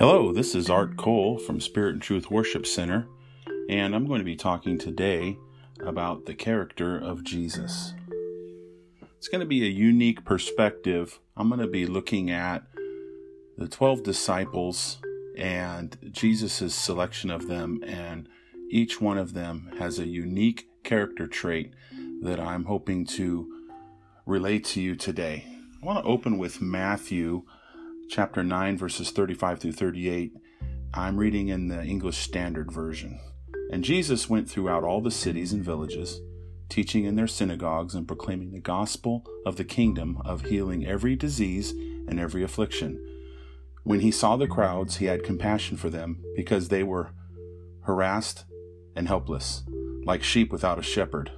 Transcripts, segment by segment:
Hello, this is Art Cole from Spirit and Truth Worship Center, and I'm going to be talking today about the character of Jesus. It's going to be a unique perspective. I'm going to be looking at the 12 disciples and Jesus' selection of them, and each one of them has a unique character trait that I'm hoping to relate to you today. I want to open with Matthew chapter 9, verses 35 through 38. I'm reading in the English Standard Version. And Jesus went throughout all the cities and villages, teaching in their synagogues and proclaiming the gospel of the kingdom of healing every disease and every affliction. When he saw the crowds, he had compassion for them because they were harassed and helpless, like sheep without a shepherd.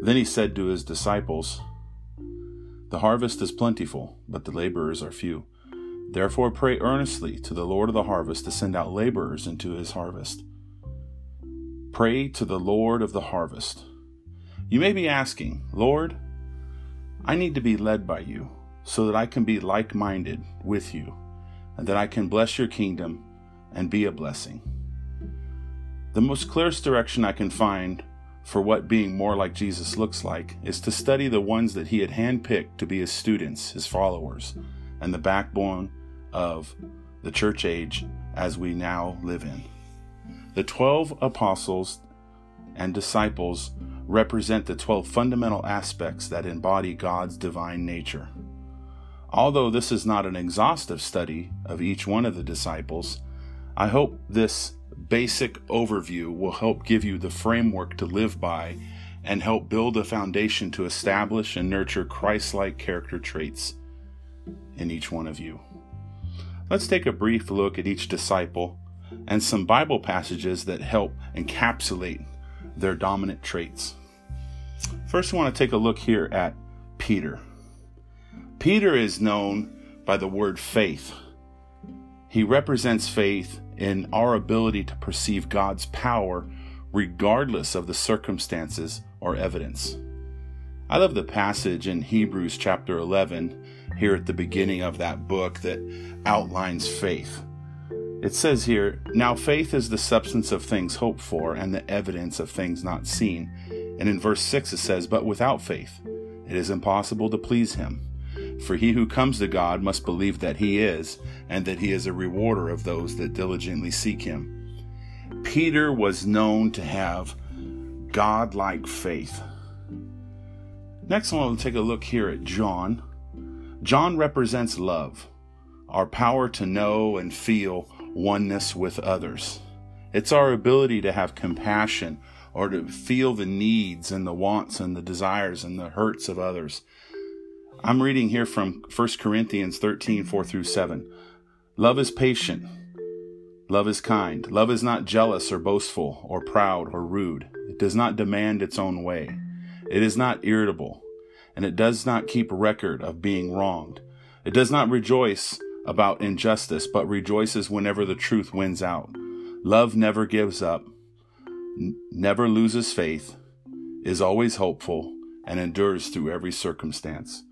Then he said to his disciples, The harvest is plentiful, but the laborers are few. Therefore, pray earnestly to the Lord of the harvest to send out laborers into his harvest. Pray to the Lord of the harvest. You may be asking, Lord, I need to be led by you so that I can be like minded with you and that I can bless your kingdom and be a blessing. The most clearest direction I can find for what being more like Jesus looks like is to study the ones that he had handpicked to be his students, his followers, and the backbone of the church age as we now live in. The 12 apostles and disciples represent the 12 fundamental aspects that embody God's divine nature. Although this is not an exhaustive study of each one of the disciples, I hope this basic overview will help give you the framework to live by and help build a foundation to establish and nurture Christ like character traits in each one of you. Let's take a brief look at each disciple and some Bible passages that help encapsulate their dominant traits. First, I want to take a look here at Peter. Peter is known by the word faith. He represents faith in our ability to perceive God's power regardless of the circumstances or evidence. I love the passage in Hebrews chapter 11 here at the beginning of that book that outlines faith. It says here, Now faith is the substance of things hoped for and the evidence of things not seen. And in verse 6 it says, But without faith it is impossible to please him. For he who comes to God must believe that he is, and that he is a rewarder of those that diligently seek him. Peter was known to have God-like faith. Next, I want to take a look here at John. John represents love, our power to know and feel oneness with others. It's our ability to have compassion or to feel the needs and the wants and the desires and the hurts of others. I'm reading here from 1 Corinthians 13 4 through 7. Love is patient. Love is kind. Love is not jealous or boastful or proud or rude. It does not demand its own way. It is not irritable, and it does not keep record of being wronged. It does not rejoice about injustice, but rejoices whenever the truth wins out. Love never gives up, n- never loses faith, is always hopeful, and endures through every circumstance.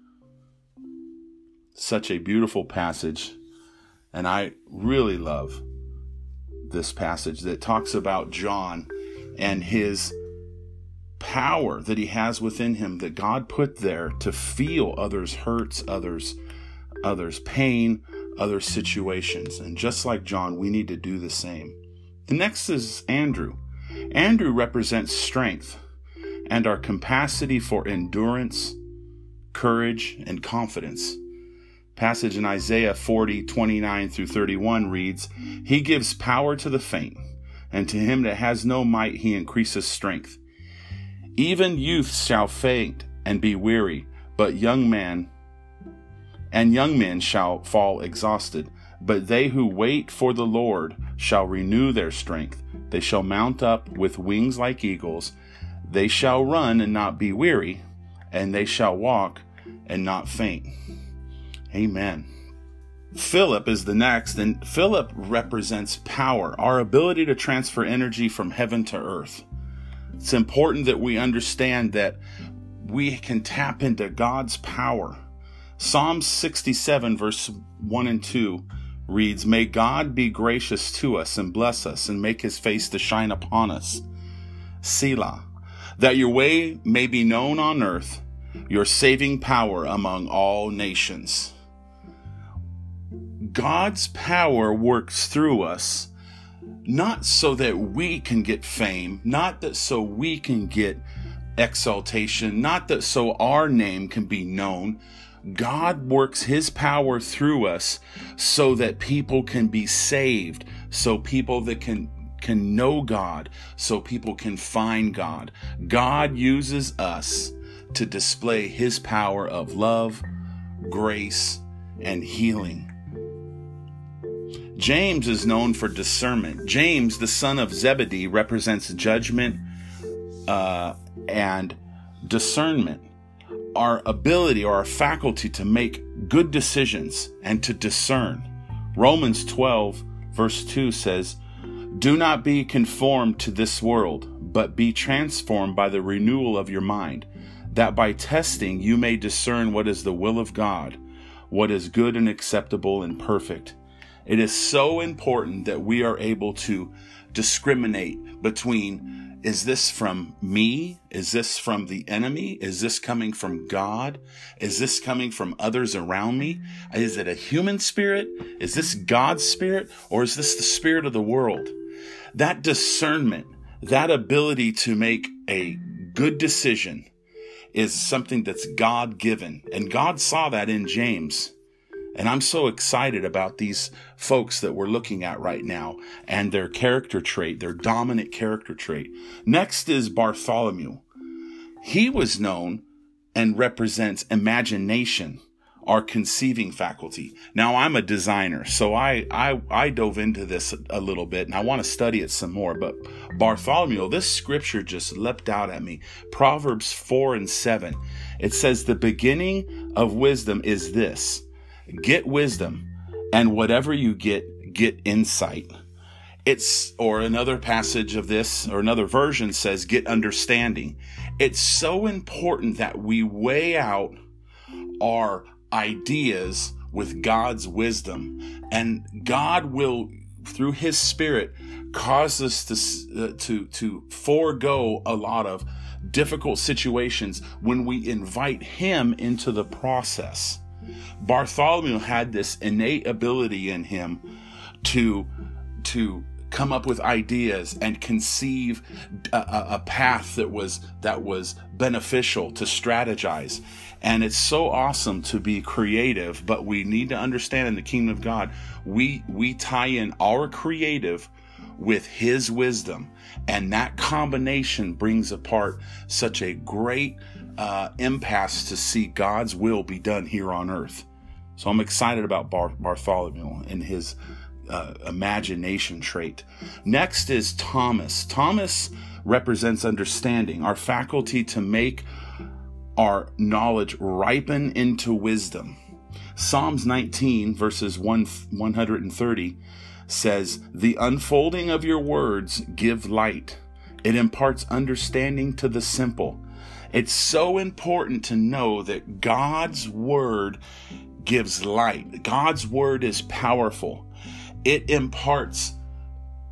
Such a beautiful passage, and I really love this passage that talks about John and his power that he has within him that God put there to feel others' hurts, others' others' pain, other situations. And just like John, we need to do the same. The next is Andrew. Andrew represents strength and our capacity for endurance, courage, and confidence. Passage in Isaiah 40, 29 through 31 reads, He gives power to the faint, and to him that has no might he increases strength. Even youth shall faint and be weary, but young men and young men shall fall exhausted. But they who wait for the Lord shall renew their strength. They shall mount up with wings like eagles. They shall run and not be weary, and they shall walk and not faint. Amen. Philip is the next, and Philip represents power, our ability to transfer energy from heaven to earth. It's important that we understand that we can tap into God's power. Psalm 67, verse 1 and 2 reads, May God be gracious to us and bless us and make his face to shine upon us. Selah, that your way may be known on earth, your saving power among all nations. God's power works through us, not so that we can get fame, not that so we can get exaltation, not that so our name can be known. God works his power through us so that people can be saved, so people that can can know God, so people can find God. God uses us to display his power of love, grace, and healing. James is known for discernment. James, the son of Zebedee, represents judgment uh, and discernment. Our ability or our faculty to make good decisions and to discern. Romans 12, verse 2 says, Do not be conformed to this world, but be transformed by the renewal of your mind, that by testing you may discern what is the will of God, what is good and acceptable and perfect. It is so important that we are able to discriminate between is this from me? Is this from the enemy? Is this coming from God? Is this coming from others around me? Is it a human spirit? Is this God's spirit? Or is this the spirit of the world? That discernment, that ability to make a good decision is something that's God given. And God saw that in James. And I'm so excited about these folks that we're looking at right now and their character trait, their dominant character trait. Next is Bartholomew. He was known and represents imagination, our conceiving faculty. Now I'm a designer, so I, I, I dove into this a little bit and I want to study it some more. But Bartholomew, this scripture just leapt out at me. Proverbs 4 and 7. It says, The beginning of wisdom is this get wisdom, and whatever you get, get insight. It's, or another passage of this, or another version says, get understanding. It's so important that we weigh out our ideas with God's wisdom, and God will, through His Spirit, cause us to, uh, to, to forego a lot of difficult situations when we invite Him into the process. Bartholomew had this innate ability in him to to come up with ideas and conceive a, a, path that was that was beneficial to strategize. And it's so awesome to be creative but we need to understand in the kingdom of god we we tie in our creative with his wisdom. And that combination brings apart such a great uh, impasse to see god's will be done here on earth so I'm excited about Bar- Bartholomew and his uh, imagination trait. Next is Thomas. Thomas represents understanding, our faculty to make our knowledge ripen into wisdom. Psalms 19, verses 1, 130 says, The unfolding of your words give light. It imparts understanding to the simple. It's so important to know that God's word gives light. God's word is powerful. It imparts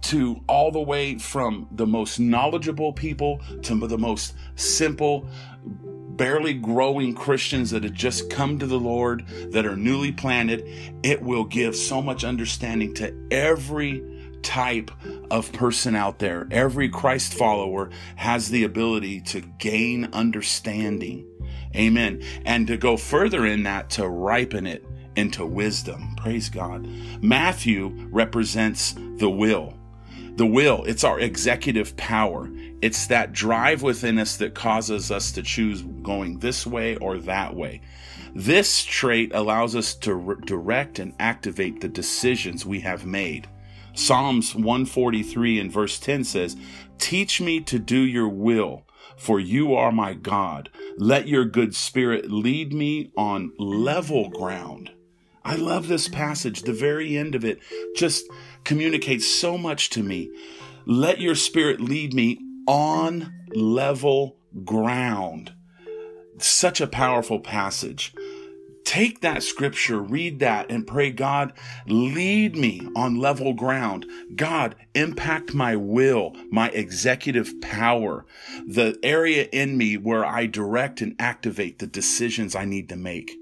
to all the way from the most knowledgeable people to the most simple, barely growing Christians that have just come to the Lord, that are newly planted. It will give so much understanding to every type of person out there. Every Christ follower has the ability to gain understanding. Amen. And to go further in that, to ripen it into wisdom. Praise God. Matthew represents the will. The will, it's our executive power. It's that drive within us that causes us to choose going this way or that way. This trait allows us to re- direct and activate the decisions we have made. Psalms 143 and verse 10 says, Teach me to do your will, for you are my God. Let your good spirit lead me on level ground. I love this passage. The very end of it just communicates so much to me. Let your spirit lead me on level ground. Such a powerful passage. Take that scripture, read that, and pray, God, lead me on level ground. God, impact my will, my executive power, the area in me where I direct and activate the decisions I need to make.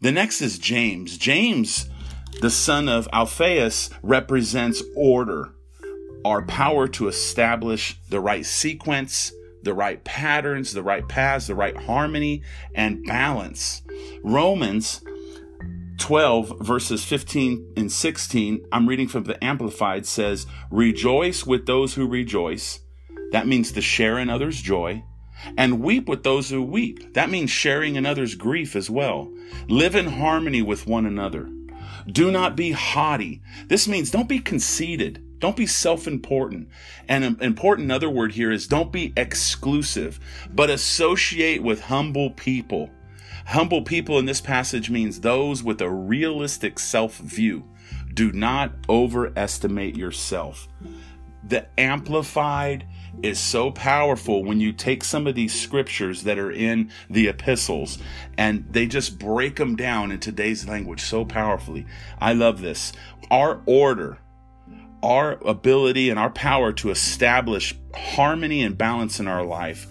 The next is James. James, the son of Alphaeus, represents order, our power to establish the right sequence, the right patterns, the right paths, the right harmony and balance. Romans 12 verses 15 and 16, I'm reading from the Amplified says, rejoice with those who rejoice. That means to share in others' joy. And weep with those who weep. That means sharing in others' grief as well. Live in harmony with one another. Do not be haughty. This means don't be conceited. Don't be self important. And an important other word here is don't be exclusive, but associate with humble people. Humble people in this passage means those with a realistic self view. Do not overestimate yourself. The Amplified is so powerful when you take some of these scriptures that are in the epistles and they just break them down in today's language so powerfully. I love this. Our order, our ability and our power to establish harmony and balance in our life,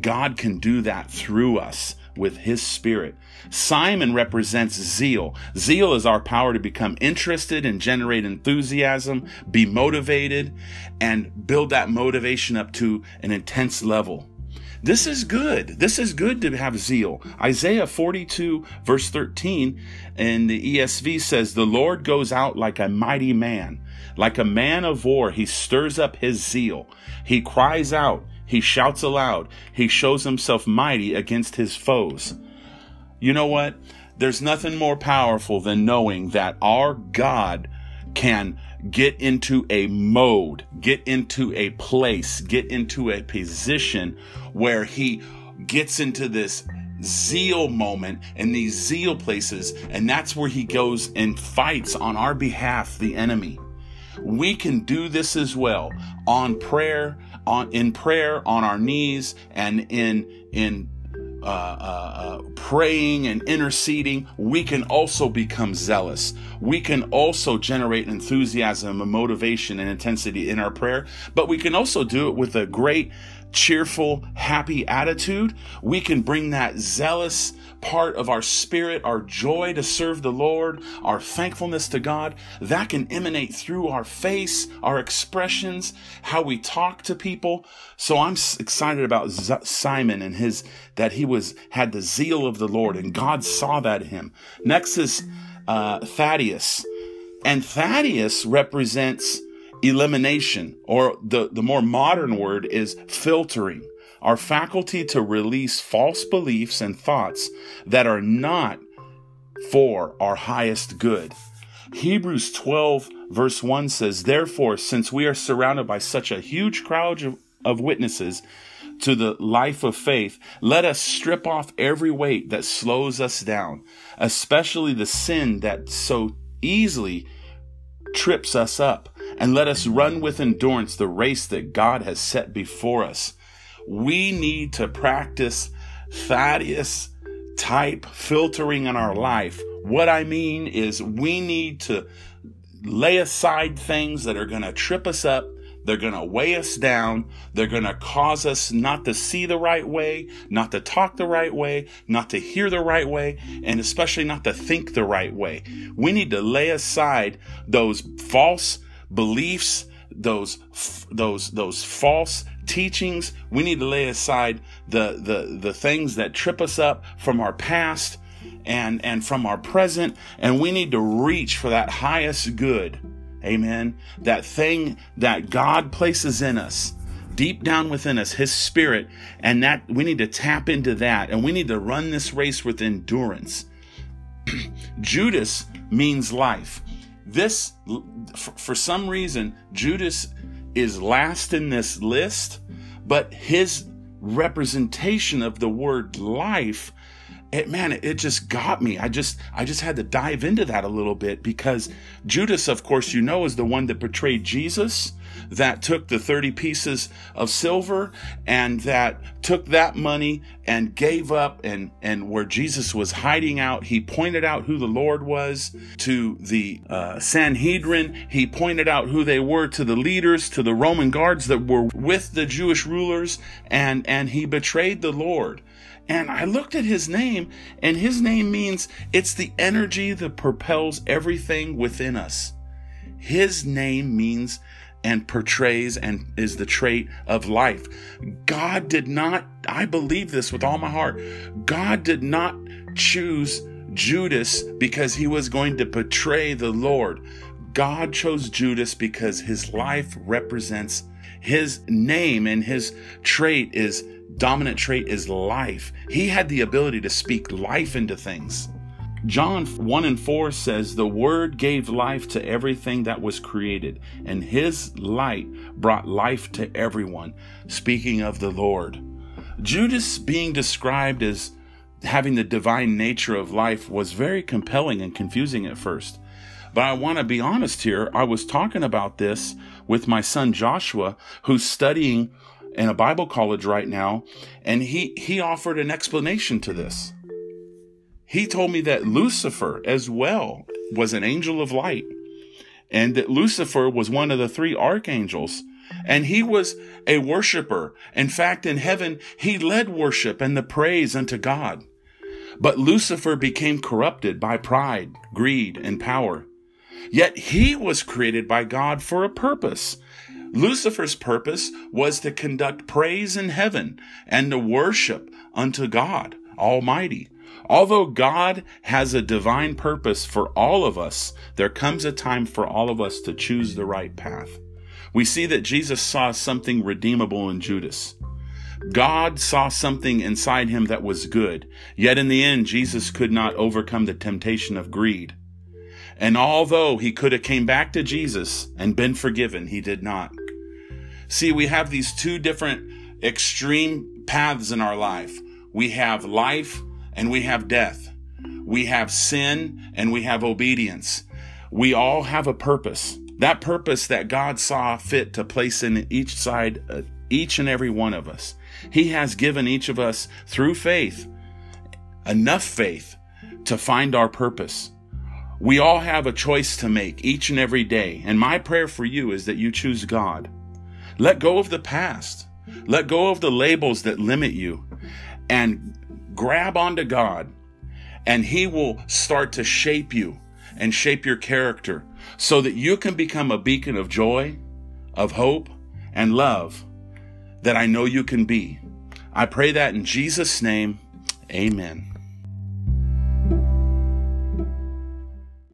God can do that through us with his spirit. Simon represents zeal. Zeal is our power to become interested and generate enthusiasm, be motivated, and build that motivation up to an intense level. This is good. This is good to have zeal. Isaiah 42 verse 13 in the ESV says, The Lord goes out like a mighty man. Like a man of war, he stirs up his zeal. He cries out. He shouts aloud. He shows himself mighty against his foes. You know what? There's nothing more powerful than knowing that our God can get into a mode, get into a place, get into a position where he gets into this zeal moment and these zeal places, and that's where he goes and fights on our behalf the enemy. We can do this as well on prayer, on in prayer, on our knees, and in in uh, uh, uh, praying and interceding, we can also become zealous. We can also generate enthusiasm and motivation and intensity in our prayer, but we can also do it with a great, cheerful, happy attitude. We can bring that zealous, part of our spirit, our joy to serve the Lord, our thankfulness to God, that can emanate through our face, our expressions, how we talk to people. So I'm excited about Z- Simon and his, that he was, had the zeal of the Lord and God saw that in him. Next is, uh, Thaddeus. And Thaddeus represents elimination, or the, the more modern word is filtering our faculty to release false beliefs and thoughts that are not for our highest good. Hebrews 12 verse 1 says, Therefore, since we are surrounded by such a huge crowd of, of witnesses to the life of faith, let us strip off every weight that slows us down, especially the sin that so easily trips us up, and let us run with endurance the race that God has set before us we need to practice Thaddeus type filtering in our life. What I mean is we need to lay aside things that are going to trip us up. They're going to weigh us down. They're going to cause us not to see the right way, not to talk the right way, not to hear the right way, and especially not to think the right way. We need to lay aside those false beliefs, those, those, those false teachings. We need to lay aside the, the, the things that trip us up from our past and, and from our present. And we need to reach for that highest good. Amen. That thing that God places in us deep down within us, His Spirit, and that we need to tap into that, and we need to run this race with endurance. Judas means life. This, for some reason, Judas is last in this list, but his representation of the word life it, man, it just got me. I just, I just had to dive into that a little bit because Judas, of course, you know, is the one that betrayed Jesus, that took the 30 pieces of silver and that took that money and gave up and, and where Jesus was hiding out, he pointed out who the Lord was to the uh, Sanhedrin. He pointed out who they were to the leaders, to the Roman guards that were with the Jewish rulers and, and he betrayed the Lord. And I looked at his name, and his name means it's the energy that propels everything within us. His name means and portrays and is the trait of life. God did not, I believe this with all my heart, God did not choose Judas because he was going to betray the Lord. God chose Judas because his life represents his name and his trait is dominant trait is life. He had the ability to speak life into things. John 1 and 4 says, The Word gave life to everything that was created, and His light brought life to everyone. Speaking of the Lord. Judas being described as having the divine nature of life was very compelling and confusing at first. But I want to be honest here. I was talking about this with my son Joshua, who's studying in a Bible college right now, and he, he offered an explanation to this. He told me that Lucifer as well was an angel of light, and that Lucifer was one of the three archangels, and he was a worshiper. In fact, in heaven, he led worship and the praise unto God. But Lucifer became corrupted by pride, greed, and power. Yet he was created by God for a purpose Lucifer's purpose was to conduct praise in heaven and to worship unto God Almighty. Although God has a divine purpose for all of us, there comes a time for all of us to choose the right path. We see that Jesus saw something redeemable in Judas. God saw something inside him that was good. Yet in the end, Jesus could not overcome the temptation of greed. And although he could have came back to Jesus and been forgiven, he did not. See, we have these two different extreme paths in our life. We have life and we have death. We have sin and we have obedience. We all have a purpose. That purpose that God saw fit to place in each side, uh, each and every one of us. He has given each of us through faith, enough faith to find our purpose. We all have a choice to make each and every day. And my prayer for you is that you choose God. Let go of the past. Let go of the labels that limit you and grab onto God, and He will start to shape you and shape your character so that you can become a beacon of joy, of hope, and love that I know you can be. I pray that in Jesus' name, amen.